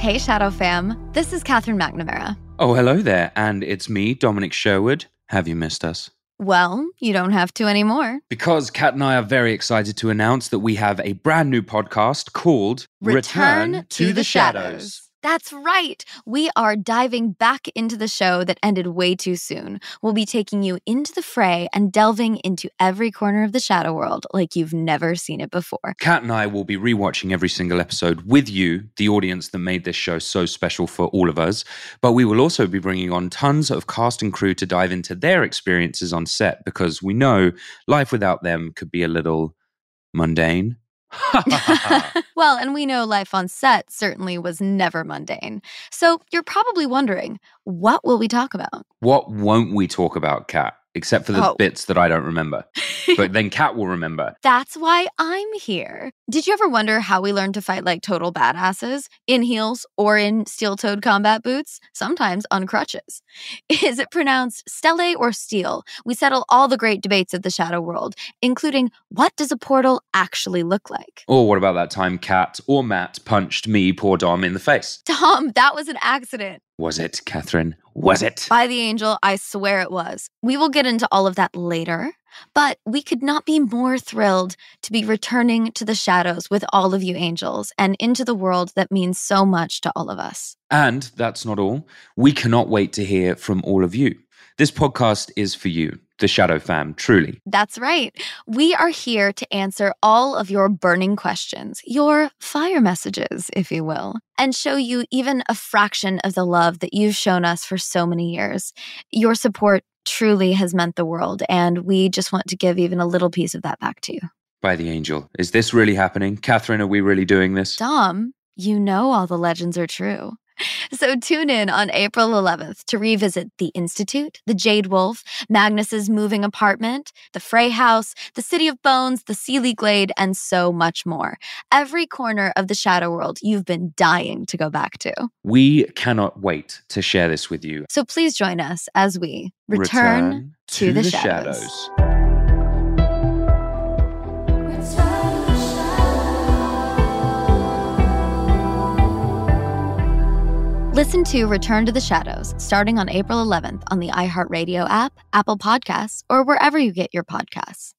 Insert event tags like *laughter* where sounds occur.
Hey, Shadow fam. This is Katherine McNamara. Oh, hello there. And it's me, Dominic Sherwood. Have you missed us? Well, you don't have to anymore. Because Kat and I are very excited to announce that we have a brand new podcast called Return, to, the, shadows. That's right. We are diving back into the show that ended way too soon. We'll be taking you into the fray and delving into every corner of the shadow world like you've never seen it before. Kat and I will be rewatching every single episode with you, the audience that made this show so special for all of us. But we will also be bringing on tons of cast and crew to dive into their experiences on set because we know life without them could be a little mundane. *laughs* *laughs* well, and we know life on set certainly was never mundane. So you're probably wondering, what will we talk about? What won't we talk about, Kat? Except for the Oh. bits that I don't remember. But then *laughs* Kat will remember. That's why I'm here. Did you ever wonder how we learned to fight like total badasses in heels or in steel toed combat boots, sometimes on crutches? *laughs* Is it pronounced stele or steel? We settle all the great debates of the shadow world, including what does a portal actually look like? Or what about that time Kat or Matt punched me, poor Dom, in the face? Dom, that was an accident. Was it, Katherine? Was it? By the angel, I swear it was. We will get into all of that later, but we could not be more thrilled to be returning to the shadows with all of you angels and into the world that means so much to all of us. And that's not all. We cannot wait to hear from all of you. This podcast is for you, the Shadow fam, truly. That's right. We are here to answer all of your burning questions, your fire messages, if you will, and show you even a fraction of the love that you've shown us for so many years. Your support truly has meant the world, and we just want to give even a little piece of that back to you. By the angel. Is this really happening? Katherine, are we really doing this? Dom, you know all the legends are true. So tune in on April 11th to revisit the Institute, the Jade Wolf, Magnus's moving apartment, the Fray House, the City of Bones, the Seelie Glade, and so much more. Every corner of the Shadow World you've been dying to go back to. We cannot wait to share this with you. So please join us as we return, to, the, shadows. Listen to Return to the Shadows starting on April 11th on the iHeartRadio app, Apple Podcasts, or wherever you get your podcasts.